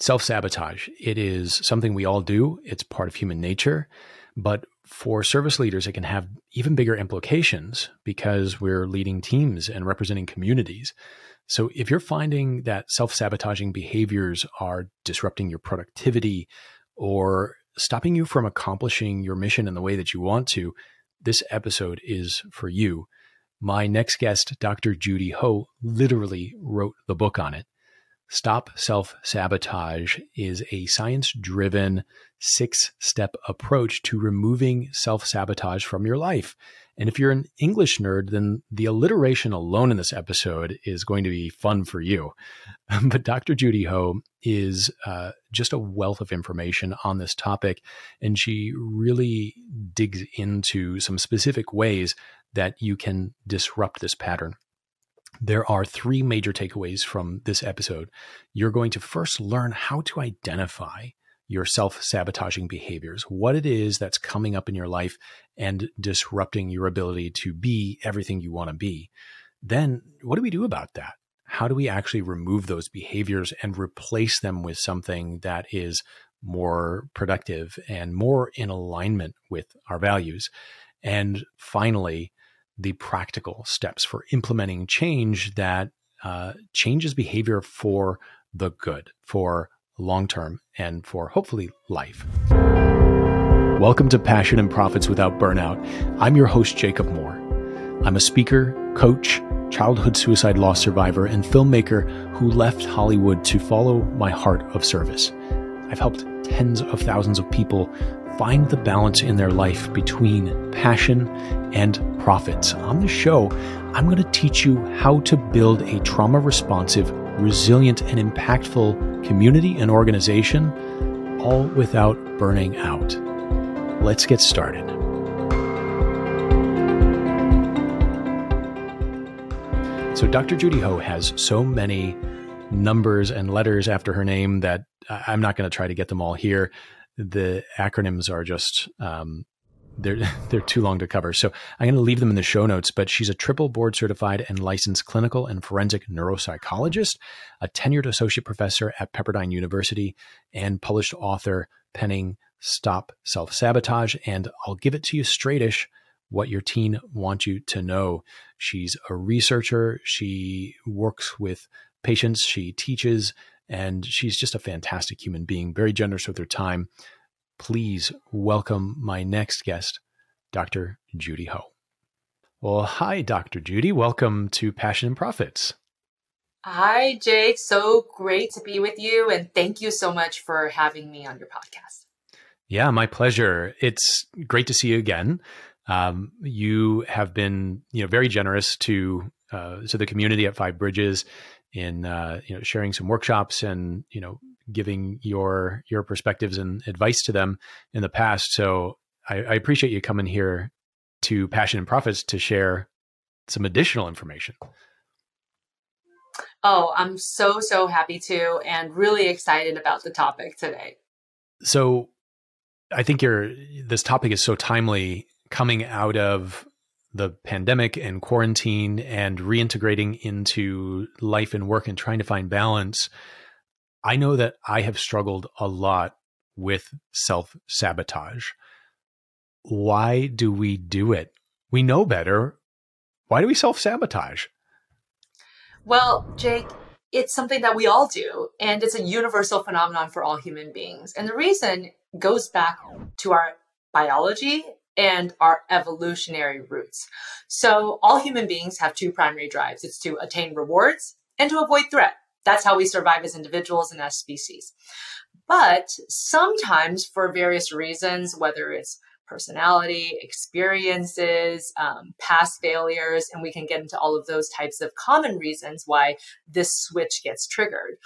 self sabotage. It is something we all do, it's part of human nature. But for service leaders, it can have even bigger implications because we're leading teams and representing communities. So if you're finding that self sabotaging behaviors are disrupting your productivity or stopping you from accomplishing your mission in the way that you want to, this episode is for you. My next guest, Dr. Judy Ho, literally wrote the book on it. Stop Self Sabotage is a science driven six step approach to removing self sabotage from your life. And if you're an English nerd, then the alliteration alone in this episode is going to be fun for you. but Dr. Judy Ho is uh, just a wealth of information on this topic, and she really digs into some specific ways that you can disrupt this pattern there are three major takeaways from this episode. You're going to first learn how to identify your self sabotaging behaviors, what it is that's coming up in your life and disrupting your ability to be everything you want to be. Then, what do we do about that? How do we actually remove those behaviors and replace them with something that is more productive and more in alignment with our values? And finally, the practical steps for implementing change that uh, changes behavior for the good, for long term, and for hopefully life. Welcome to Passion and Profits Without Burnout. I'm your host, Jacob Moore. I'm a speaker, coach, childhood suicide loss survivor, and filmmaker who left Hollywood to follow my heart of service. I've helped tens of thousands of people find the balance in their life between passion and profits. On the show, I'm going to teach you how to build a trauma responsive, resilient, and impactful community and organization, all without burning out. Let's get started. So, Dr. Judy Ho has so many numbers and letters after her name that I'm not going to try to get them all here. The acronyms are just um, they're they're too long to cover. So I'm going to leave them in the show notes. But she's a triple board certified and licensed clinical and forensic neuropsychologist, a tenured associate professor at Pepperdine University, and published author penning "Stop Self Sabotage." And I'll give it to you straightish what your teen wants you to know. She's a researcher. She works with patients. She teaches, and she's just a fantastic human being. Very generous with her time please welcome my next guest, Dr. Judy Ho. Well, hi, Dr. Judy. Welcome to Passion and Profits. Hi, Jake. So great to be with you. And thank you so much for having me on your podcast. Yeah, my pleasure. It's great to see you again. Um, you have been, you know, very generous to uh, to the community at Five Bridges in uh, you know sharing some workshops and you know giving your your perspectives and advice to them in the past. So I, I appreciate you coming here to Passion and Profits to share some additional information. Oh, I'm so so happy to, and really excited about the topic today. So, I think your this topic is so timely coming out of the pandemic and quarantine and reintegrating into life and work and trying to find balance. I know that I have struggled a lot with self sabotage. Why do we do it? We know better. Why do we self sabotage? Well, Jake, it's something that we all do, and it's a universal phenomenon for all human beings. And the reason goes back to our biology and our evolutionary roots. So, all human beings have two primary drives it's to attain rewards and to avoid threat. That's how we survive as individuals and as species. But sometimes, for various reasons, whether it's personality, experiences, um, past failures, and we can get into all of those types of common reasons why this switch gets triggered.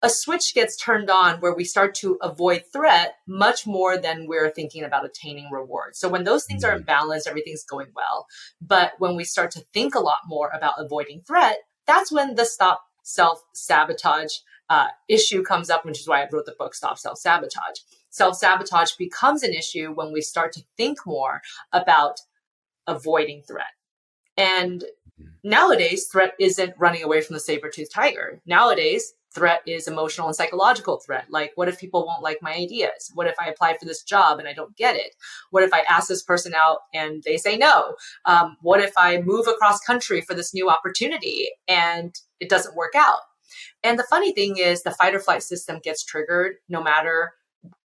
A switch gets turned on where we start to avoid threat much more than we're thinking about attaining reward. So when those things are in mm-hmm. balance, everything's going well. But when we start to think a lot more about avoiding threat, that's when the stop self sabotage uh, issue comes up, which is why I wrote the book Stop Self Sabotage. Self sabotage becomes an issue when we start to think more about avoiding threat. And mm-hmm. nowadays, threat isn't running away from the saber toothed tiger. Nowadays, threat is emotional and psychological threat. Like, what if people won't like my ideas? What if I apply for this job and I don't get it? What if I ask this person out and they say no? Um, what if I move across country for this new opportunity and it doesn't work out? And the funny thing is, the fight or flight system gets triggered no matter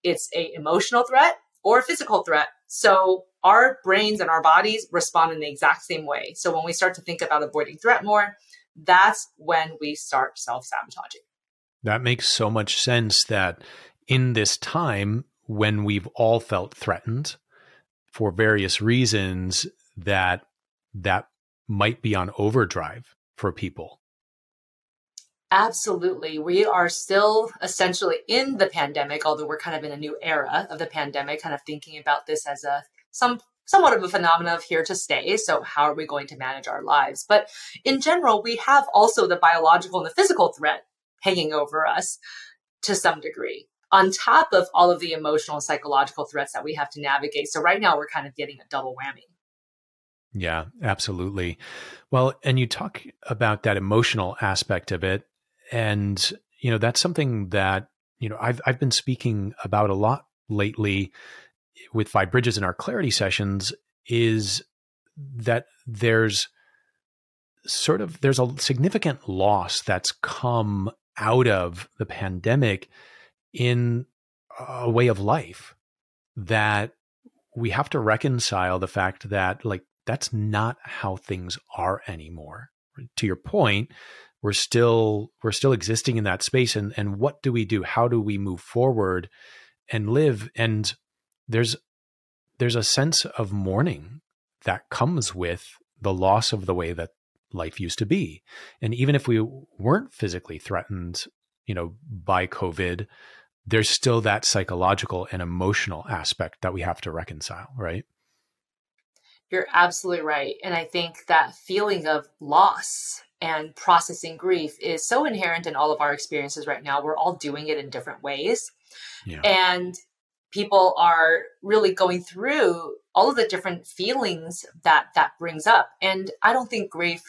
it's a emotional threat or a physical threat. So our brains and our bodies respond in the exact same way. So when we start to think about avoiding threat more, that's when we start self sabotaging. That makes so much sense that in this time when we've all felt threatened for various reasons that that might be on overdrive for people. Absolutely. We are still essentially in the pandemic, although we're kind of in a new era of the pandemic, kind of thinking about this as a some somewhat of a phenomenon of here to stay. So how are we going to manage our lives? But in general, we have also the biological and the physical threat hanging over us to some degree on top of all of the emotional and psychological threats that we have to navigate. So right now we're kind of getting a double whammy. Yeah, absolutely. Well, and you talk about that emotional aspect of it and you know that's something that you know I've I've been speaking about a lot lately with Five Bridges in our clarity sessions is that there's sort of there's a significant loss that's come out of the pandemic in a way of life that we have to reconcile the fact that like that's not how things are anymore. To your point we're still we're still existing in that space and and what do we do? How do we move forward and live? And there's there's a sense of mourning that comes with the loss of the way that life used to be and even if we weren't physically threatened you know by covid there's still that psychological and emotional aspect that we have to reconcile right you're absolutely right and i think that feeling of loss and processing grief is so inherent in all of our experiences right now. We're all doing it in different ways. Yeah. And people are really going through all of the different feelings that that brings up. And I don't think grief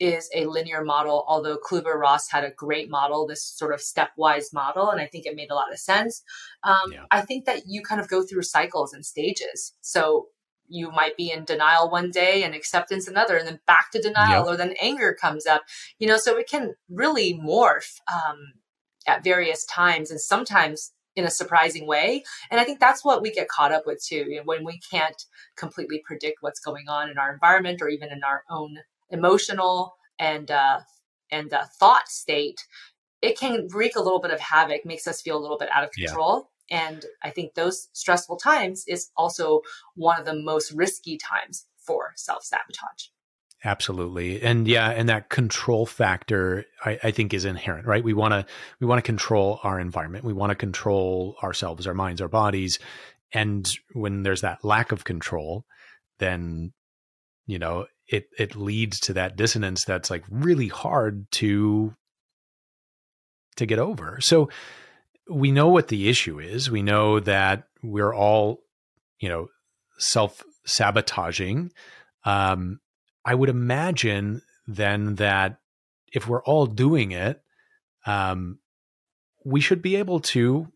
is a linear model, although Kübler-Ross had a great model, this sort of stepwise model, and I think it made a lot of sense. Um, yeah. I think that you kind of go through cycles and stages. So you might be in denial one day and acceptance another and then back to denial yep. or then anger comes up you know so it can really morph um, at various times and sometimes in a surprising way. And i think that's what we get caught up with too you know, when we can't completely predict what's going on in our environment or even in our own emotional and uh, and uh, thought state it can wreak a little bit of havoc makes us feel a little bit out of control. And I think those stressful times is also one of the most risky times for self sabotage. Absolutely. And yeah, and that control factor I, I think is inherent, right? We wanna we want to control our environment. We want to control ourselves, our minds, our bodies. And when there's that lack of control, then you know, it it leads to that dissonance that's like really hard to to get over. So we know what the issue is. We know that we're all, you know, self sabotaging. Um, I would imagine then that if we're all doing it, um, we should be able to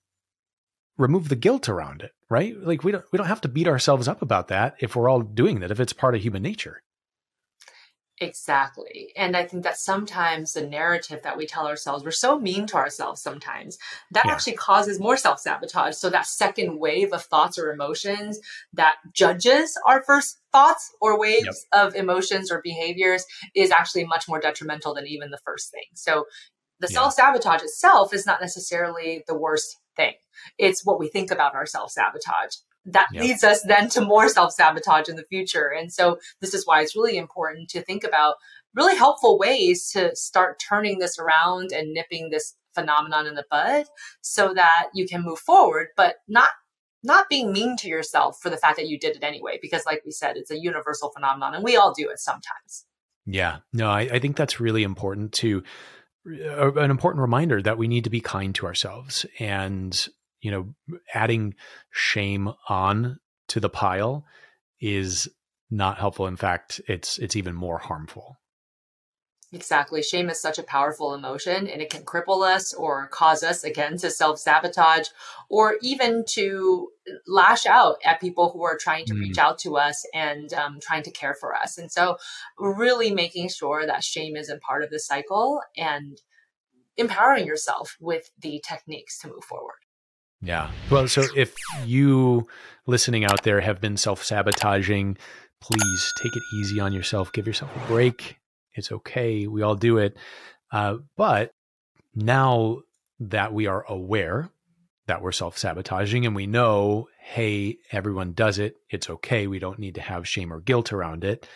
remove the guilt around it, right? Like we don't we don't have to beat ourselves up about that if we're all doing that, if it's part of human nature. Exactly. And I think that sometimes the narrative that we tell ourselves, we're so mean to ourselves sometimes, that yeah. actually causes more self sabotage. So that second wave of thoughts or emotions that judges our first thoughts or waves yep. of emotions or behaviors is actually much more detrimental than even the first thing. So the yeah. self sabotage itself is not necessarily the worst thing. It's what we think about our self sabotage that yep. leads us then to more self sabotage in the future. And so this is why it's really important to think about really helpful ways to start turning this around and nipping this phenomenon in the bud so that you can move forward, but not not being mean to yourself for the fact that you did it anyway, because like we said, it's a universal phenomenon and we all do it sometimes. Yeah, no, I, I think that's really important to uh, an important reminder that we need to be kind to ourselves and you know, adding shame on to the pile is not helpful. In fact, it's it's even more harmful. Exactly. Shame is such a powerful emotion and it can cripple us or cause us, again, to self sabotage or even to lash out at people who are trying to mm. reach out to us and um, trying to care for us. And so, really making sure that shame isn't part of the cycle and empowering yourself with the techniques to move forward. Yeah. Well, so if you listening out there have been self sabotaging, please take it easy on yourself. Give yourself a break. It's okay. We all do it. Uh, but now that we are aware that we're self sabotaging and we know, hey, everyone does it, it's okay. We don't need to have shame or guilt around it.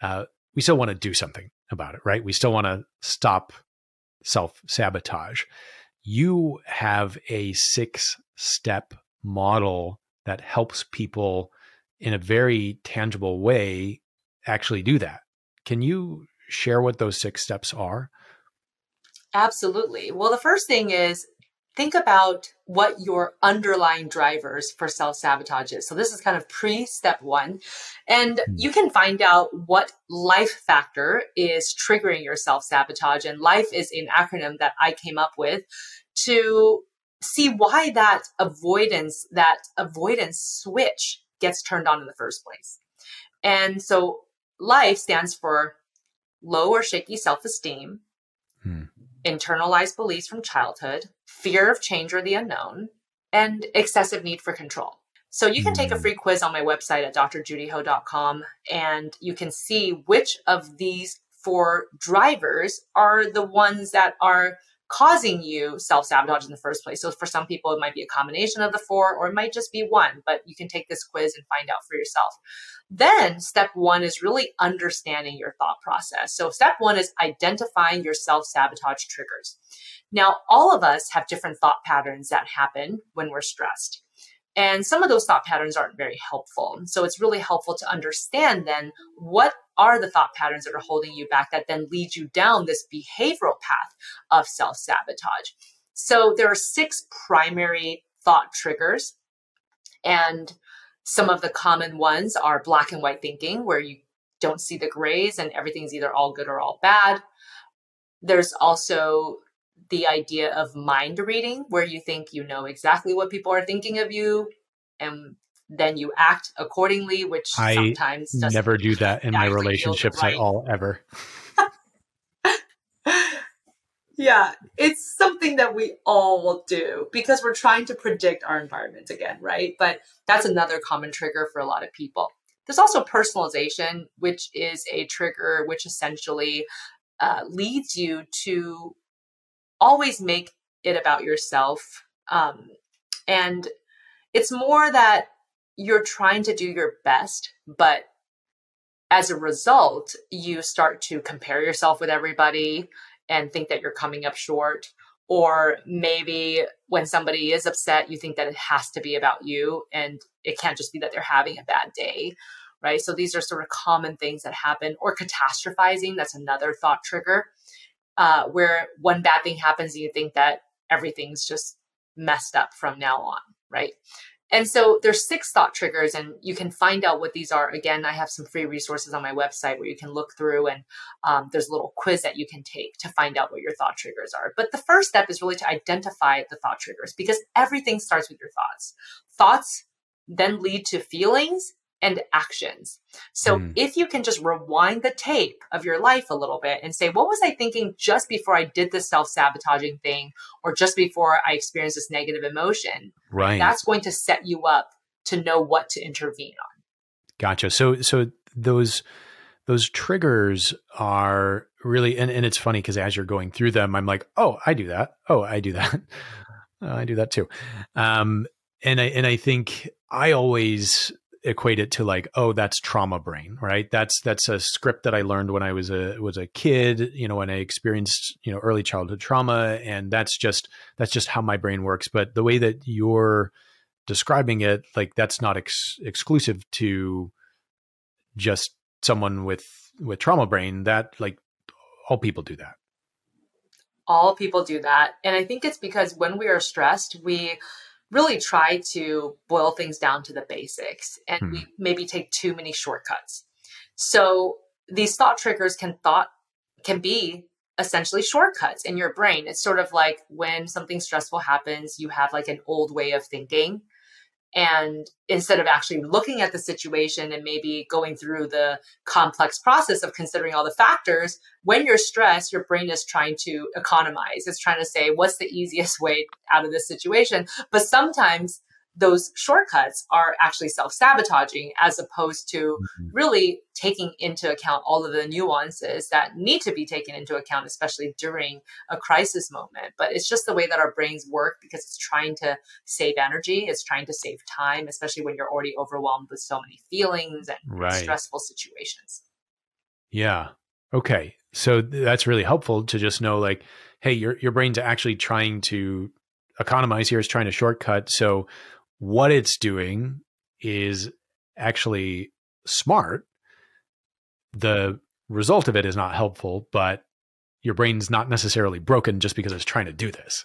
Uh, we still want to do something about it, right? We still want to stop self sabotage. You have a six step model that helps people in a very tangible way actually do that. Can you share what those six steps are? Absolutely. Well, the first thing is think about what your underlying drivers for self sabotage is. So, this is kind of pre step one. And hmm. you can find out what life factor is triggering your self sabotage. And life is an acronym that I came up with to see why that avoidance, that avoidance switch gets turned on in the first place. And so, life stands for low or shaky self esteem, hmm. Internalized beliefs from childhood, fear of change or the unknown, and excessive need for control. So you can take a hmm. free quiz on my website at drjudyho.com and you can see which of these four drivers are the ones that are causing you self sabotage in the first place. So for some people, it might be a combination of the four, or it might just be one, but you can take this quiz and find out for yourself. Then step one is really understanding your thought process. So step one is identifying your self sabotage triggers. Now, all of us have different thought patterns that happen when we're stressed. And some of those thought patterns aren't very helpful. So it's really helpful to understand then what are the thought patterns that are holding you back that then lead you down this behavioral path of self sabotage. So there are six primary thought triggers. And some of the common ones are black and white thinking, where you don't see the grays and everything's either all good or all bad. There's also the idea of mind reading, where you think you know exactly what people are thinking of you and then you act accordingly, which I sometimes never do that in my relationships right. at all ever. yeah, it's something that we all do because we're trying to predict our environment again, right? But that's another common trigger for a lot of people. There's also personalization, which is a trigger which essentially uh, leads you to always make it about yourself. Um, and it's more that you're trying to do your best, but as a result, you start to compare yourself with everybody and think that you're coming up short. Or maybe when somebody is upset, you think that it has to be about you and it can't just be that they're having a bad day, right? So these are sort of common things that happen. Or catastrophizing, that's another thought trigger, uh, where one bad thing happens and you think that everything's just messed up from now on, right? And so there's six thought triggers and you can find out what these are. Again, I have some free resources on my website where you can look through and um, there's a little quiz that you can take to find out what your thought triggers are. But the first step is really to identify the thought triggers because everything starts with your thoughts. Thoughts then lead to feelings and actions. So mm. if you can just rewind the tape of your life a little bit and say, what was I thinking just before I did this self sabotaging thing or just before I experienced this negative emotion? Right. That's going to set you up to know what to intervene on. Gotcha. So, so those, those triggers are really, and, and it's funny because as you're going through them, I'm like, oh, I do that. Oh, I do that. oh, I do that too. Um, and I, and I think I always equate it to like oh that's trauma brain right? That's that's a script that i learned when i was a was a kid you know when i experienced you know early childhood trauma and that's just that's just how my brain works. But the way that you're describing it like that's not ex- exclusive to just someone with with trauma brain that like all people do that. All people do that. And i think it's because when we are stressed we really try to boil things down to the basics and hmm. we maybe take too many shortcuts. So these thought triggers can thought can be essentially shortcuts in your brain. It's sort of like when something stressful happens, you have like an old way of thinking. And instead of actually looking at the situation and maybe going through the complex process of considering all the factors, when you're stressed, your brain is trying to economize. It's trying to say, what's the easiest way out of this situation? But sometimes those shortcuts are actually self sabotaging as opposed to mm-hmm. really taking into account all of the nuances that need to be taken into account, especially during a crisis moment. But it's just the way that our brains work because it's trying to save energy, it's trying to save time, especially when you're already overwhelmed with so many feelings and right. stressful situations. Yeah. Okay. So that's really helpful to just know like, hey, your your brain's actually trying to economize here, is trying to shortcut. So what it's doing is actually smart. The result of it is not helpful, but your brain's not necessarily broken just because it's trying to do this.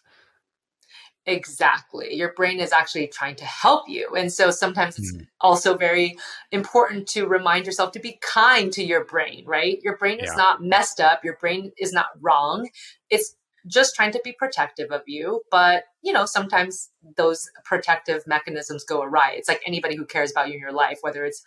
Exactly. Your brain is actually trying to help you. And so sometimes it's mm. also very important to remind yourself to be kind to your brain, right? Your brain is yeah. not messed up. Your brain is not wrong. It's just trying to be protective of you. But, you know, sometimes those protective mechanisms go awry. It's like anybody who cares about you in your life, whether it's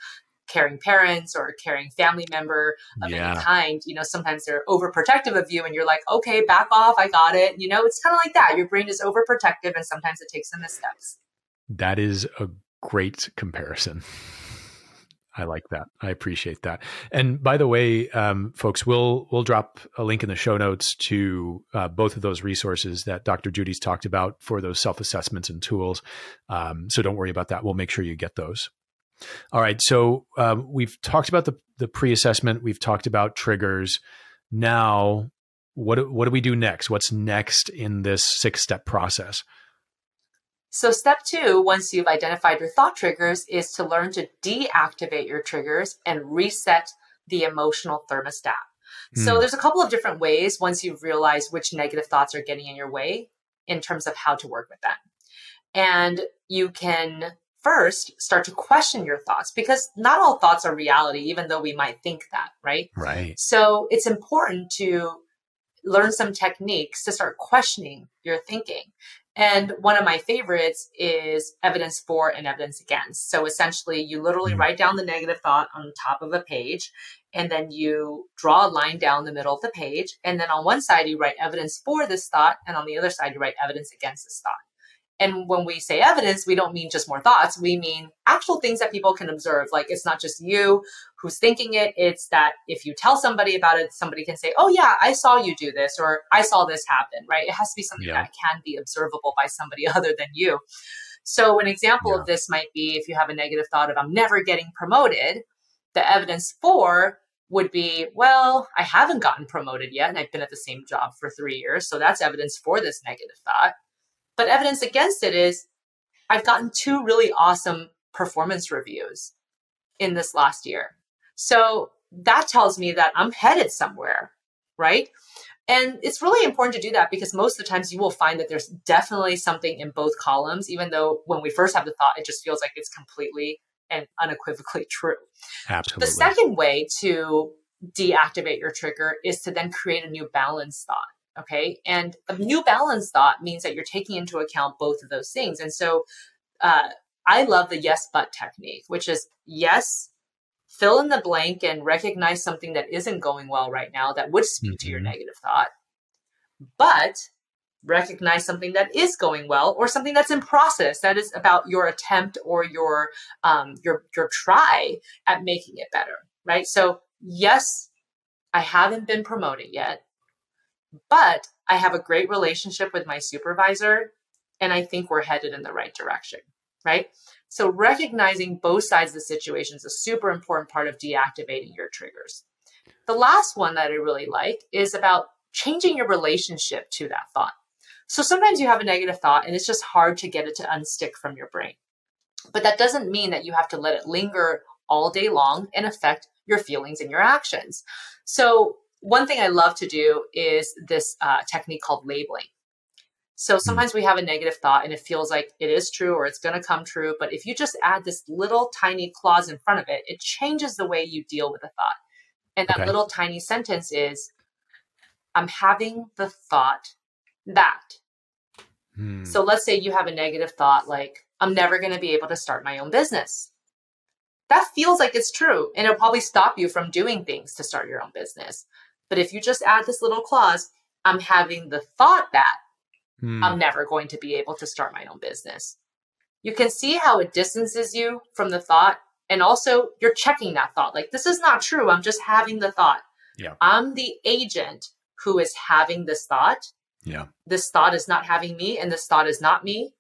caring parents or caring family member of yeah. any kind, you know, sometimes they're overprotective of you and you're like, okay, back off, I got it. You know, it's kind of like that. Your brain is overprotective and sometimes it takes some missteps. That is a great comparison. I like that. I appreciate that. And by the way, um, folks, we'll we'll drop a link in the show notes to uh, both of those resources that Dr. Judy's talked about for those self assessments and tools. Um, so don't worry about that. We'll make sure you get those. All right. So um, we've talked about the the pre assessment. We've talked about triggers. Now, what what do we do next? What's next in this six step process? So, step two, once you've identified your thought triggers, is to learn to deactivate your triggers and reset the emotional thermostat. Mm. So, hmm. there's a couple of different ways once you've realized which negative thoughts are getting in your way in terms of how to work with them. And you can first start to question your thoughts because not all thoughts are reality, even though we might think that, right? Right. So, it's important to learn some techniques to start questioning your thinking. And one of my favorites is evidence for and evidence against. So essentially, you literally mm-hmm. write down the negative thought on the top of a page, and then you draw a line down the middle of the page. And then on one side, you write evidence for this thought, and on the other side, you write evidence against this thought. And when we say evidence, we don't mean just more thoughts. We mean actual things that people can observe. Like it's not just you who's thinking it. It's that if you tell somebody about it, somebody can say, Oh yeah, I saw you do this or I saw this happen, right? It has to be something yeah. that can be observable by somebody other than you. So an example yeah. of this might be if you have a negative thought of I'm never getting promoted, the evidence for would be, well, I haven't gotten promoted yet and I've been at the same job for three years. So that's evidence for this negative thought. But evidence against it is I've gotten two really awesome performance reviews in this last year. So that tells me that I'm headed somewhere, right? And it's really important to do that because most of the times you will find that there's definitely something in both columns, even though when we first have the thought, it just feels like it's completely and unequivocally true. Absolutely. The second way to deactivate your trigger is to then create a new balance thought. Okay. And a new balance thought means that you're taking into account both of those things. And so uh, I love the yes, but technique, which is yes, fill in the blank and recognize something that isn't going well right now that would speak mm-hmm. to your mm-hmm. negative thought. But recognize something that is going well or something that's in process that is about your attempt or your um, your your try at making it better right so yes i haven't been promoted yet but I have a great relationship with my supervisor, and I think we're headed in the right direction, right? So, recognizing both sides of the situation is a super important part of deactivating your triggers. The last one that I really like is about changing your relationship to that thought. So, sometimes you have a negative thought and it's just hard to get it to unstick from your brain. But that doesn't mean that you have to let it linger all day long and affect your feelings and your actions. So, one thing I love to do is this uh, technique called labeling. So hmm. sometimes we have a negative thought and it feels like it is true or it's going to come true. But if you just add this little tiny clause in front of it, it changes the way you deal with the thought. And that okay. little tiny sentence is I'm having the thought that. Hmm. So let's say you have a negative thought like, I'm never going to be able to start my own business. That feels like it's true, and it'll probably stop you from doing things to start your own business. But if you just add this little clause, I'm having the thought that Hmm. I'm never going to be able to start my own business. You can see how it distances you from the thought. And also, you're checking that thought. Like, this is not true. I'm just having the thought. Yeah. I'm the agent who is having this thought. yeah. This thought is not having me, and this thought is not me.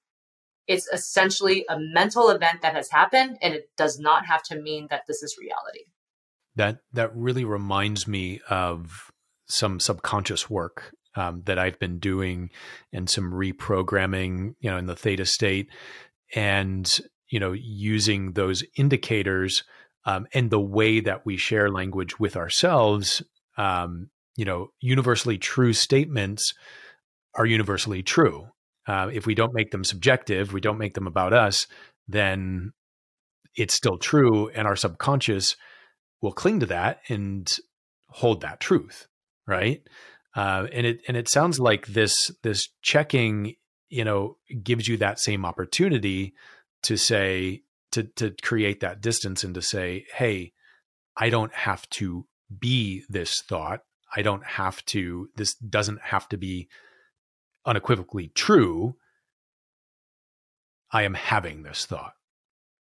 It's essentially a mental event that has happened, and it does not have to mean that this is reality. That that really reminds me of some subconscious work um, that I've been doing and some reprogramming, you know, in the theta state, and you know, using those indicators um, and the way that we share language with ourselves. Um, you know, universally true statements are universally true. Uh, if we don't make them subjective, we don't make them about us, then it's still true, and our subconscious will cling to that and hold that truth, right? Uh, and it and it sounds like this this checking, you know, gives you that same opportunity to say to to create that distance and to say, hey, I don't have to be this thought. I don't have to. This doesn't have to be unequivocally true. I am having this thought.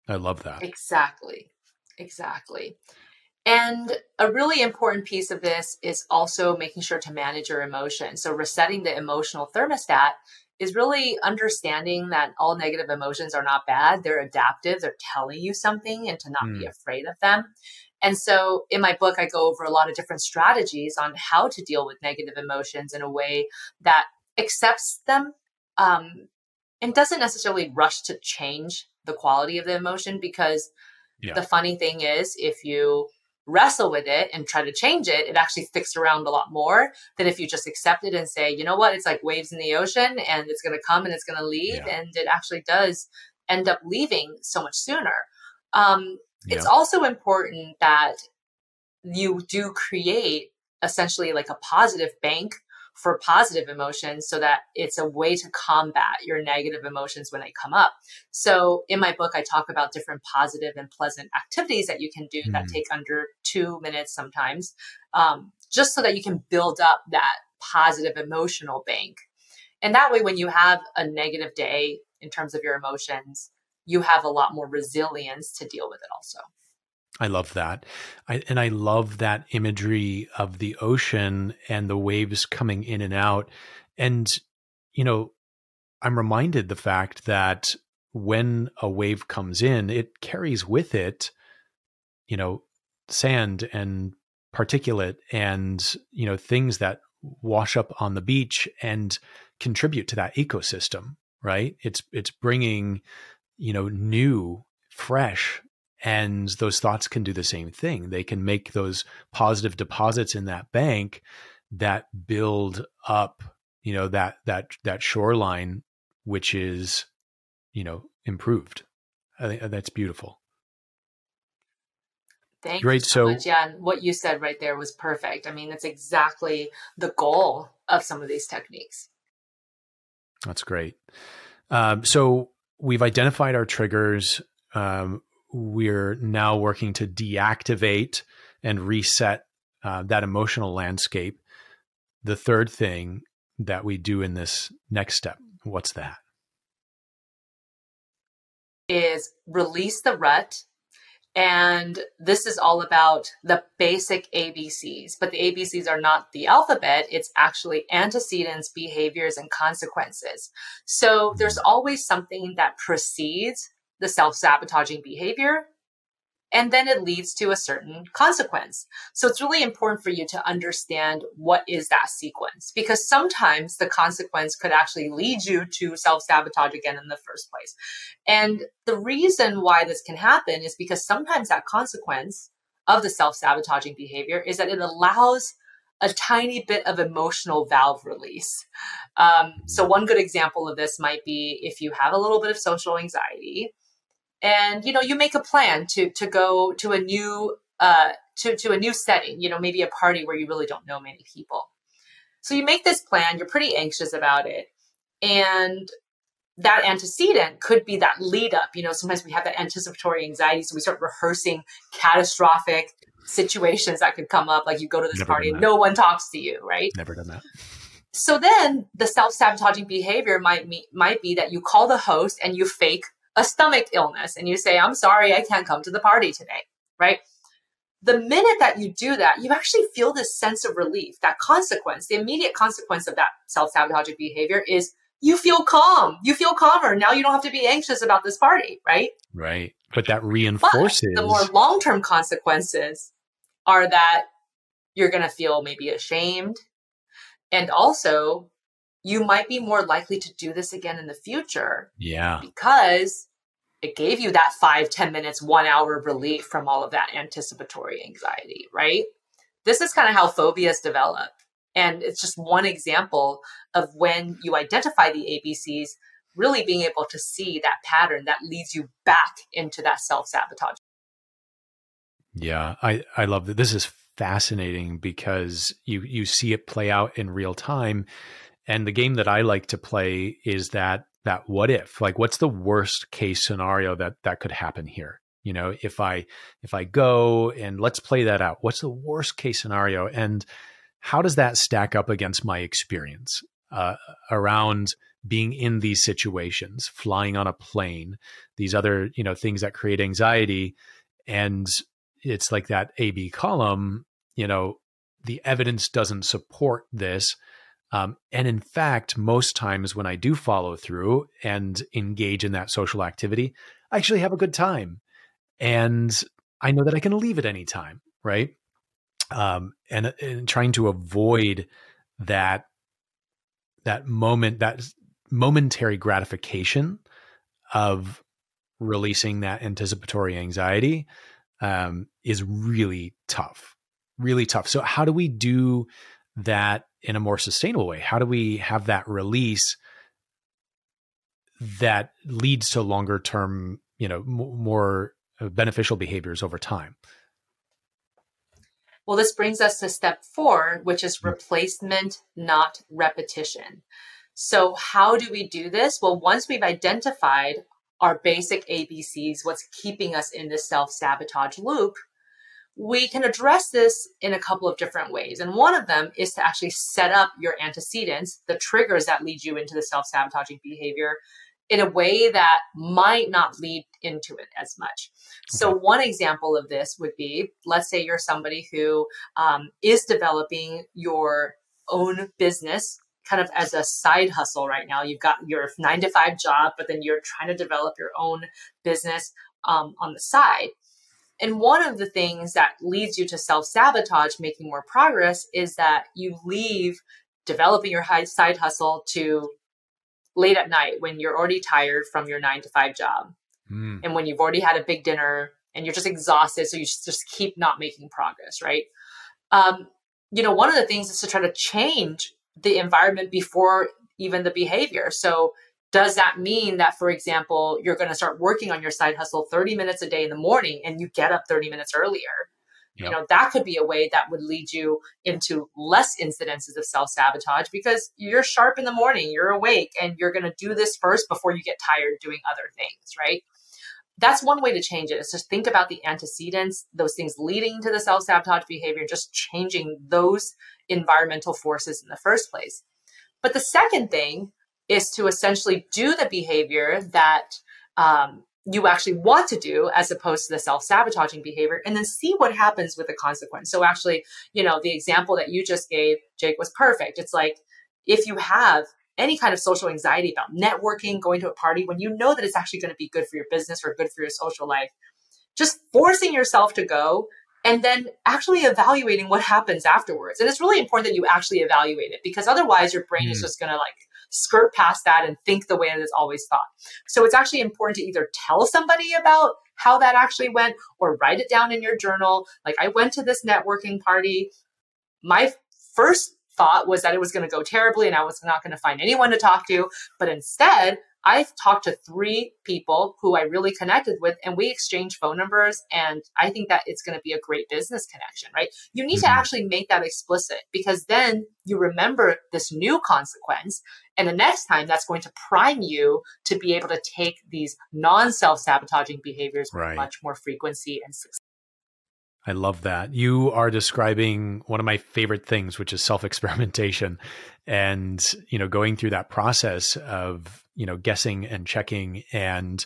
I love that. Exactly. Exactly. And a really important piece of this is also making sure to manage your emotions. So, resetting the emotional thermostat is really understanding that all negative emotions are not bad. They're adaptive, they're telling you something, and to not be Mm. afraid of them. And so, in my book, I go over a lot of different strategies on how to deal with negative emotions in a way that accepts them um, and doesn't necessarily rush to change the quality of the emotion because Yeah. the funny thing is if you wrestle with it and try to change it it actually sticks around a lot more than if you just accept it and say you know what? It's like waves in the ocean and it's going to come and it's going to leave Yeah. and it actually does end up leaving so much sooner. Um, it's also important that you do create essentially like a positive bank for positive emotions so that it's a way to combat your negative emotions when they come up. So in my book, I talk about different positive and pleasant activities that you can do that Mhm. take under two minutes sometimes, um, just so that you can build up that positive emotional bank. And that way, when you have a negative day in terms of your emotions, you have a lot more resilience to deal with it also. I love that. I, and I love that imagery of the ocean and the waves coming in and out. And, you know, I'm reminded the fact that when a wave comes in, it carries with it, you know, sand and particulate and, you know, things that wash up on the beach and contribute to that ecosystem, right? It's, it's bringing, you know, new, fresh and those thoughts can do the same thing. They can make those positive deposits in that bank that build up, you know, that that that shoreline, which is, you know, improved. I think that's beautiful. Thank Great, you so, so- much. Yeah, what you said right there was perfect. I mean, that's exactly the goal of some of these techniques. That's great. Um, so we've identified our triggers. Um, we're now working to deactivate and reset uh, that emotional landscape. The third thing that we do in this next step, what's that? Is release the rut. And this is all about the basic ABCs, but the ABCs are not the alphabet. It's actually antecedents, behaviors, and consequences. So there's always something that precedes the self sabotaging behavior, and then it leads to a certain consequence. So it's really important for you to understand what is that sequence because sometimes the consequence could actually lead you to self sabotage again in the first place. And the reason why this can happen is because sometimes that consequence of the self sabotaging behavior is that it allows a tiny bit of emotional valve release. Um, so, one good example of this might be if you have a little bit of social anxiety and you know you make a plan to to go to a new uh to to a new setting you know maybe a party where you really don't know many people So you make this plan, you're pretty anxious about it. And that antecedent could be that lead up. You know, sometimes we have that anticipatory anxiety. So we start rehearsing catastrophic situations that could come up. Like you go to this Never party and no one talks to you, right? Never done that. So then the self-sabotaging behavior might be, might be that you call the host and you fake a stomach illness and you say, I'm sorry, I can't come to the party today, right? The minute that you do that, you actually feel this sense of relief. That consequence, the immediate consequence of that self-sabotaging behavior is you feel calm. You feel calmer. Now you don't have to be anxious about this party, right? Right. But that reinforces but the more long-term consequences are that you're going to feel maybe ashamed. And also, you might be more likely to do this again in the future. Yeah. Because it gave you that five, ten minutes, one hour relief from all of that anticipatory anxiety, right? This is kind of how phobias develop. And it's just one example of when you identify the ABCs, really being able to see that pattern that leads you back into that self sabotage. Yeah, I, I love that. This is fascinating because you, you see it play out in real time. And the game that I like to play is that that what if like what's the worst case scenario that that could happen here you know if i if i go and let's play that out what's the worst case scenario and how does that stack up against my experience uh, around being in these situations, flying on a plane, these other you know things that create anxiety, and it's like that A/B column. You know, the evidence doesn't support this. Um, and in fact, most times when I do follow through and engage in that social activity, I actually have a good time. And I know that I can leave at any time, right? um, and, and trying to avoid that that moment that momentary gratification of releasing that anticipatory anxiety um, is really tough really tough so how do we do that in a more sustainable way how do we have that release that leads to longer term you know m- more uh, beneficial behaviors over time well, this brings us to step four, which is mm-hmm. replacement, not repetition. So, how do we do this? Well, once we've identified our basic ABCs, what's keeping us in this self sabotage loop, we can address this in a couple of different ways. And one of them is to actually set up your antecedents, the triggers that lead you into the self sabotaging behavior, in a way that might not lead into it as much. So, one example of this would be let's say you're somebody who um, is developing your own business kind of as a side hustle right now. You've got your nine to five job, but then you're trying to develop your own business um, on the side. And one of the things that leads you to self sabotage making more progress is that you leave developing your side hustle to late at night when you're already tired from your nine to five job. Mm. and when you've already had a big dinner and you're just exhausted so you just keep not making progress right? Um, you know one of the things is to try to change the environment before even the behavior. So does that mean that for example you're going to start working on your side hustle 30 minutes a day in the morning and you get up 30 minutes earlier Yep. You know, that could be a way that would lead you into less incidences of self sabotage because you're sharp in the morning, you're awake, and you're going to do this first before you get tired doing other things, right? That's one way to change it is to think about the antecedents, those things leading to the self sabotage behavior, just changing those environmental forces in the first place. But the second thing is to essentially do the behavior that um, you actually want to do as opposed to the self-sabotaging behavior and then see what happens with the consequence. So actually you know the example that you just gave jake was perfect. It's like if you have any kind of social anxiety about networking going to a party when you know that it's actually going to be good for your business or good for your social life just forcing yourself to go and then actually evaluating what happens afterwards. And it's really important that you actually evaluate it because otherwise your brain mm. is just going to like skirt past that and think the way it is always thought. So it's actually important to either tell somebody about how that actually went or write it down in your journal. Like I went to this networking party. My first thought was that it was going to go terribly and I was not going to find anyone to talk to. But instead, I've talked to three people who I really connected with and we exchanged phone numbers. And I think that it's going to be a great business connection, right? You need mm-hmm. to actually make that explicit because then you remember this new consequence. And the next time that's going to prime you to be able to take these non self sabotaging behaviors with much more frequency and success. I love that. You are describing one of my favorite things, which is self experimentation and, you know, going through that process of, you know, guessing and checking and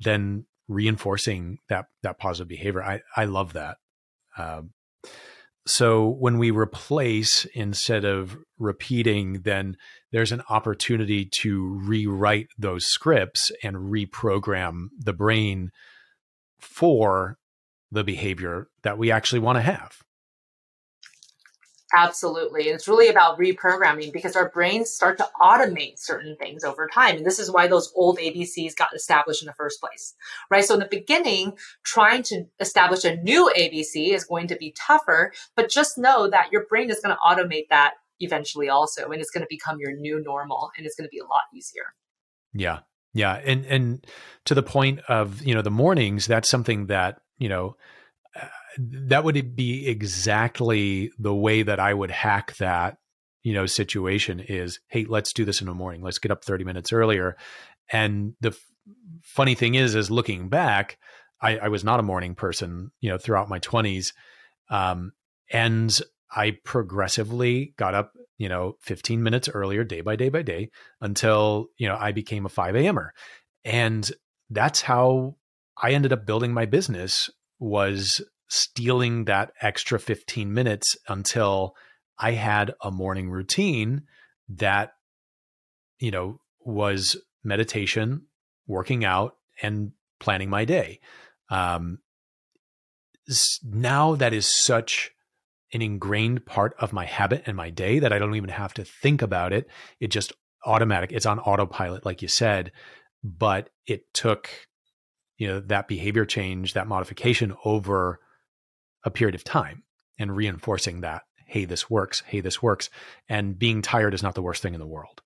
then reinforcing that, that positive behavior. I, I love that. Um, so when we replace instead of repeating, then there's an opportunity to rewrite those scripts and reprogram the brain for the behavior that we actually want to have. Absolutely. And it's really about reprogramming because our brains start to automate certain things over time. And this is why those old ABCs got established in the first place, right? So in the beginning, trying to establish a new ABC is going to be tougher, but just know that your brain is going to automate that eventually also. And it's going to become your new normal and it's going to be a lot easier. Yeah. Yeah. And, and to the point of, you know, the mornings, that's something that you know, uh, that would be exactly the way that I would hack that, you know, situation is, hey, let's do this in the morning. Let's get up 30 minutes earlier. And the f- funny thing is, is looking back, I, I, was not a morning person, you know, throughout my 20s. Um, and I progressively got up, you know, 15 minutes earlier, day by day by day, until, you know, I became a 5 a.m.er. And that's how I ended up building my business was stealing that extra 15 minutes until I had a morning routine that, you know, was meditation, working out, and planning my day. Um, now that is such an ingrained part of my habit and my day that I don't even have to think about it. It just automatic. It's on autopilot, like you said. But it took you know that behavior change that modification over a period of time and reinforcing that hey this works hey this works and being tired is not the worst thing in the world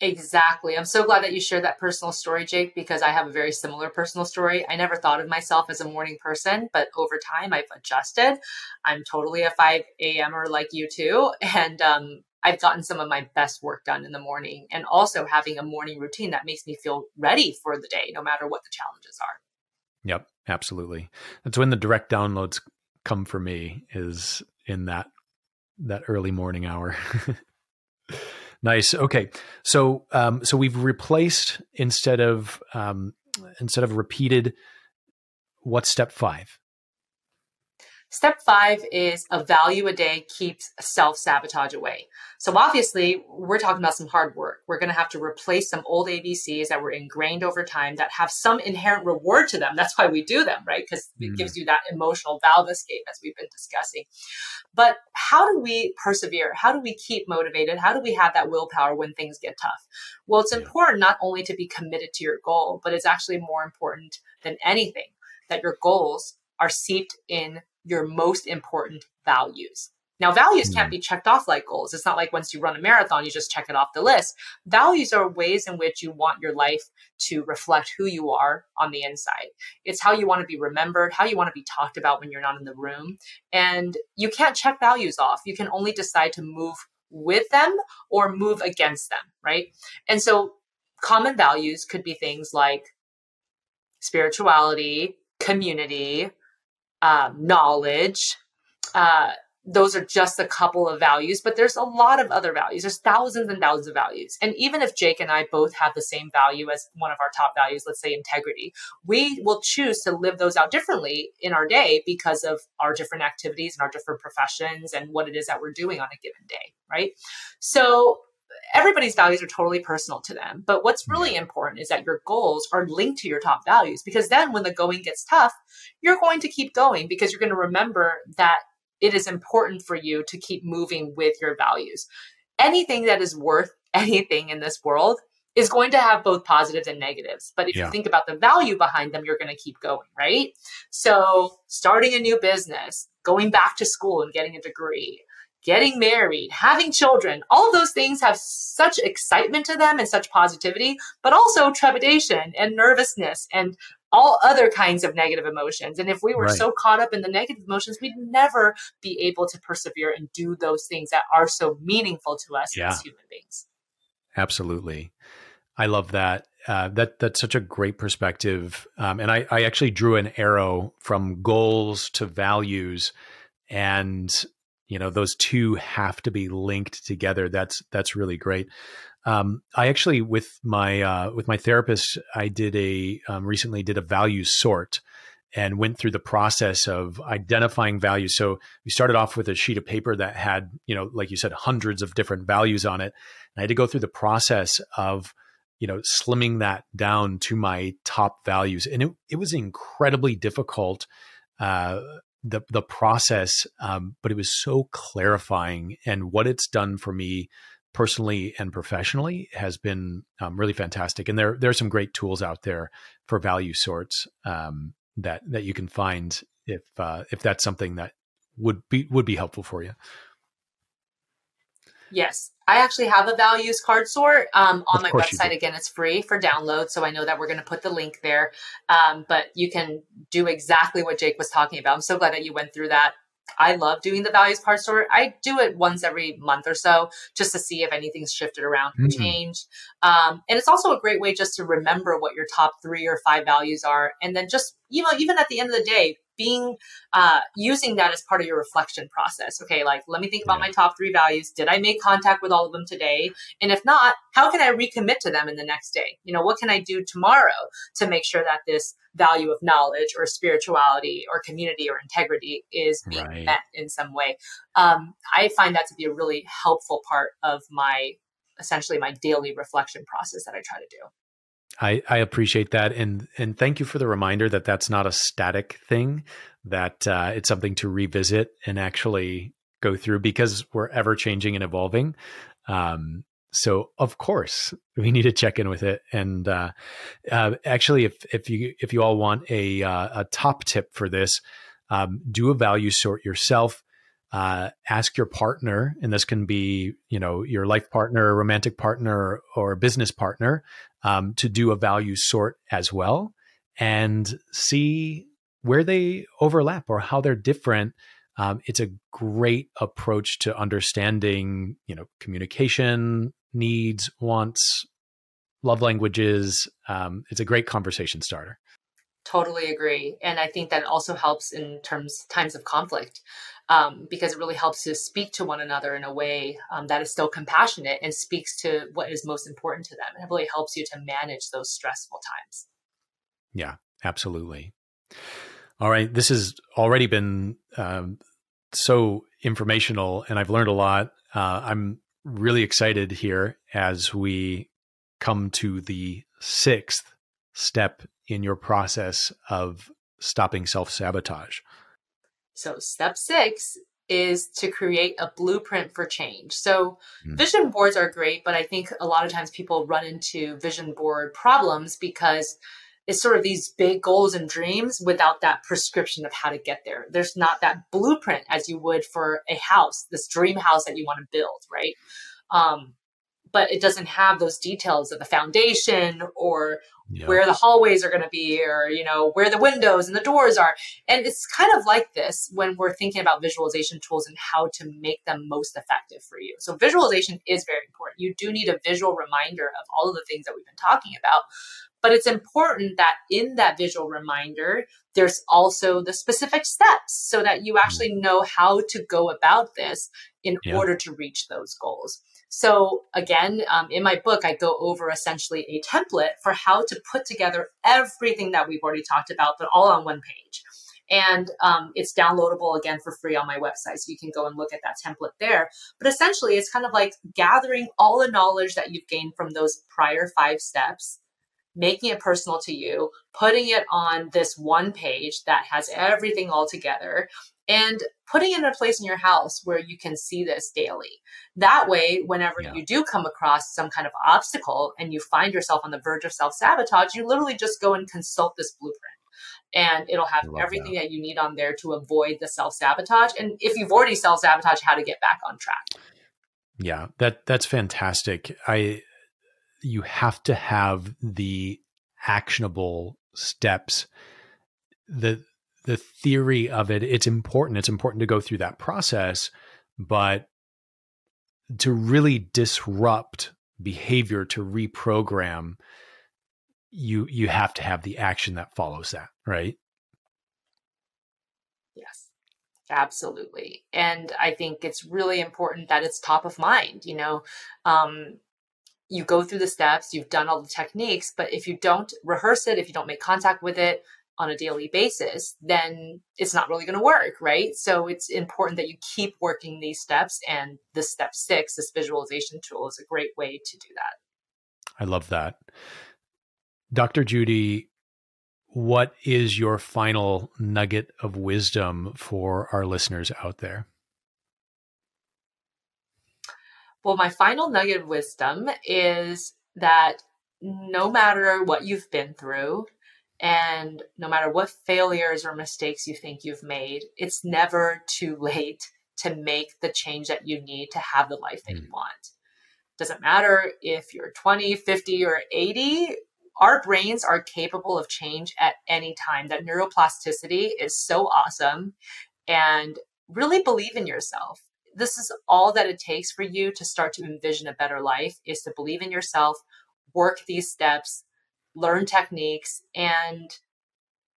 Exactly. I'm so glad that you shared that personal story, Jake, because I have a very similar personal story. I never thought of myself as a morning person, but over time I've adjusted. I'm totally a 5 a.m.er like you too. And um, I've gotten some of my best work done in the morning and also having a morning routine that makes me feel ready for the day, no matter what the challenges are. Yep, absolutely. That's when the direct downloads come for me is in that that early morning hour. nice. Okay. So um, so we've replaced instead of um, instead of repeated what's step five? Step five is a value a day keeps self sabotage away. So obviously, we're talking about some hard work. We're going to have to replace some old ABCs that were ingrained over time that have some inherent reward to them. That's why we do them, right? Because it mm. gives you that emotional valve escape as we've been discussing. But how do we persevere? How do we keep motivated? How do we have that willpower when things get tough? Well, it's important not only to be committed to your goal, but it's actually more important than anything that your goals are seeped in your most important values. Now, values can't hmm. be checked off like goals. It's not like once you run a marathon, you just check it off the list. Values are ways in which you want your life to reflect who you are on the inside. It's how you want to be remembered, how you want to be talked about when you're not in the room. And you can't check values off. You can only decide to move with them or move against them, right? And so common values could be things like spirituality, community, um, knowledge. Uh, those are just a couple of values, but there's a lot of other values. There's thousands and thousands of values. And even if Jake and I both have the same value as one of our top values, let's say integrity, we will choose to live those out differently in our day because of our different activities and our different professions and what it is that we're doing on a given day, right? So everybody's values are totally personal to them. But what's really important is that your goals are linked to your top values because then when the going gets tough, you're going to keep going because you're going to remember that it is important for you to keep moving with your values. Anything that is worth anything in this world is going to have both positives and negatives. But if yeah. you think about the value behind them, you're going to keep going, right? So, starting a new business, going back to school and getting a degree, getting married, having children, all those things have such excitement to them and such positivity, but also trepidation and nervousness and all other kinds of negative emotions. And if we were right. so caught up in the negative emotions, we'd never be able to persevere and do those things that are so meaningful to us yeah. as human beings. Absolutely. I love that. Uh, that that's such a great perspective. Um, and I, I actually drew an arrow from goals to values, and you know those two have to be linked together. That's that's really great. Um, I actually with my uh, with my therapist, I did a um, recently did a value sort and went through the process of identifying values. So we started off with a sheet of paper that had, you know, like you said, hundreds of different values on it. And I had to go through the process of you know, slimming that down to my top values. And it, it was incredibly difficult, uh, the, the process, um, but it was so clarifying. And what it's done for me personally and professionally has been um, really fantastic. And there, there are some great tools out there for value sorts um, that, that you can find if, uh, if that's something that would be, would be helpful for you. Yes, I actually have a values card sort um, on my website. Again, it's free for download. So I know that we're going to put the link there. Um, but you can do exactly what Jake was talking about. I'm so glad that you went through that. I love doing the values card sort. I do it once every month or so just to see if anything's shifted around or mm-hmm. changed. Um, and it's also a great way just to remember what your top three or five values are. And then just, you know, even at the end of the day, being uh, using that as part of your reflection process. Okay, like let me think about yeah. my top three values. Did I make contact with all of them today? And if not, how can I recommit to them in the next day? You know, what can I do tomorrow to make sure that this value of knowledge or spirituality or community or integrity is being right. met in some way? Um, I find that to be a really helpful part of my essentially my daily reflection process that I try to do. I, I appreciate that, and and thank you for the reminder that that's not a static thing, that uh, it's something to revisit and actually go through because we're ever changing and evolving. Um, so of course we need to check in with it. And uh, uh, actually, if if you if you all want a uh, a top tip for this, um, do a value sort yourself. Uh, ask your partner, and this can be you know your life partner, romantic partner, or business partner um, to do a value sort as well and see where they overlap or how they're different. Um, it's a great approach to understanding, you know, communication needs, wants, love languages. Um, it's a great conversation starter. Totally agree, and I think that also helps in terms times of conflict um, because it really helps to speak to one another in a way um, that is still compassionate and speaks to what is most important to them. And it really helps you to manage those stressful times. Yeah, absolutely. All right. This has already been um, so informational, and I've learned a lot. Uh, I'm really excited here as we come to the sixth step in your process of stopping self sabotage. So, step six is to create a blueprint for change. So, mm. vision boards are great, but I think a lot of times people run into vision board problems because it's sort of these big goals and dreams without that prescription of how to get there. There's not that blueprint as you would for a house, this dream house that you want to build, right? Um, but it doesn't have those details of the foundation or yeah. where the hallways are going to be or you know where the windows and the doors are and it's kind of like this when we're thinking about visualization tools and how to make them most effective for you so visualization is very important you do need a visual reminder of all of the things that we've been talking about but it's important that in that visual reminder there's also the specific steps so that you actually mm. know how to go about this in yeah. order to reach those goals so again, um, in my book, I go over essentially a template for how to put together everything that we've already talked about, but all on one page. And um, it's downloadable again for free on my website. So you can go and look at that template there. But essentially, it's kind of like gathering all the knowledge that you've gained from those prior five steps, making it personal to you, putting it on this one page that has everything all together, and putting it in a place in your house where you can see this daily. That way, whenever yeah. you do come across some kind of obstacle and you find yourself on the verge of self sabotage, you literally just go and consult this blueprint. And it'll have everything that. that you need on there to avoid the self sabotage. And if you've already self sabotage, how to get back on track. Yeah, that that's fantastic. I you have to have the actionable steps. The the theory of it, it's important. It's important to go through that process, but to really disrupt behavior to reprogram you you have to have the action that follows that right yes absolutely and i think it's really important that it's top of mind you know um, you go through the steps you've done all the techniques but if you don't rehearse it if you don't make contact with it on a daily basis, then it's not really going to work, right? So it's important that you keep working these steps. And this step six, this visualization tool, is a great way to do that. I love that. Dr. Judy, what is your final nugget of wisdom for our listeners out there? Well, my final nugget of wisdom is that no matter what you've been through, and no matter what failures or mistakes you think you've made, it's never too late to make the change that you need to have the life that mm. you want. Doesn't matter if you're 20, 50, or 80, our brains are capable of change at any time. That neuroplasticity is so awesome. And really believe in yourself. This is all that it takes for you to start to envision a better life is to believe in yourself, work these steps, learn techniques. And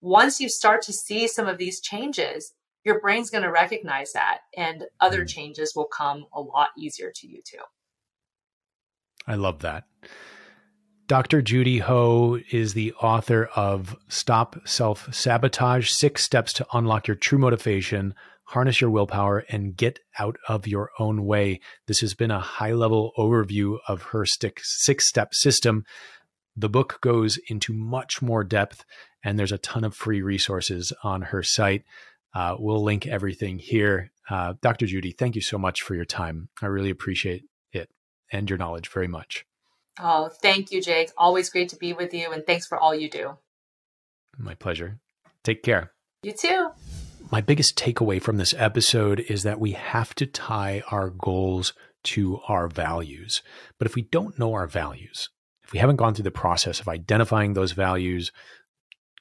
once you start to see some of these changes, your brain's going to recognize that and other mm. changes will come a lot easier to you too. I love that. Dr. Judy Ho is the author of Stop Self Sabotage Six Steps to Unlock Your True Motivation, Harness Your Willpower, and Get Out of Your Own Way. This has been a high level overview of her six step system. The book goes into much more depth, and there's a ton of free resources on her site. Uh, we'll link everything here. Uh, Dr. Judy, thank you so much for your time. I really appreciate it and your knowledge very much. Oh, thank you, Jake. Always great to be with you, and thanks for all you do. My pleasure. Take care. You too. My biggest takeaway from this episode is that we have to tie our goals to our values. But if we don't know our values, if we haven't gone through the process of identifying those values,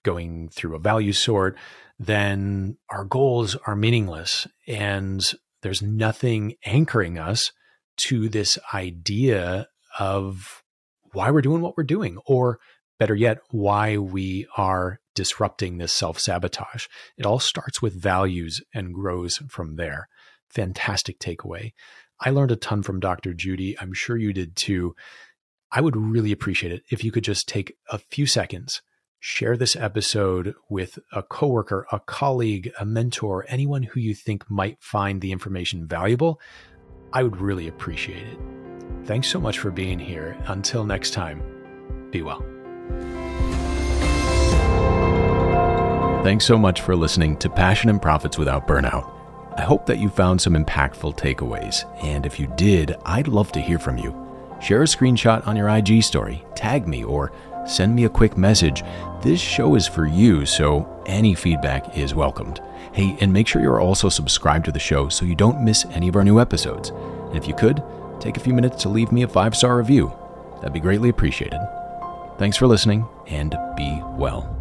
going through a value sort, then our goals are meaningless and there's nothing anchoring us to this idea of why we're doing what we're doing, or better yet, why we are disrupting this self sabotage. It all starts with values and grows from there. Fantastic takeaway. I learned a ton from Dr. Judy. I'm sure you did too. I would really appreciate it if you could just take a few seconds, share this episode with a coworker, a colleague, a mentor, anyone who you think might find the information valuable. I would really appreciate it. Thanks so much for being here. Until next time, be well. Thanks so much for listening to Passion and Profits Without Burnout. I hope that you found some impactful takeaways, and if you did, I'd love to hear from you share a screenshot on your IG story, tag me, or send me a quick message. This show is for you, so any feedback is welcomed. Hey, and make sure you're also subscribed to the show so you don't miss any of our new episodes. And if you could, take a few minutes to leave me a five star review. That'd be greatly appreciated. Thanks for listening, and be well.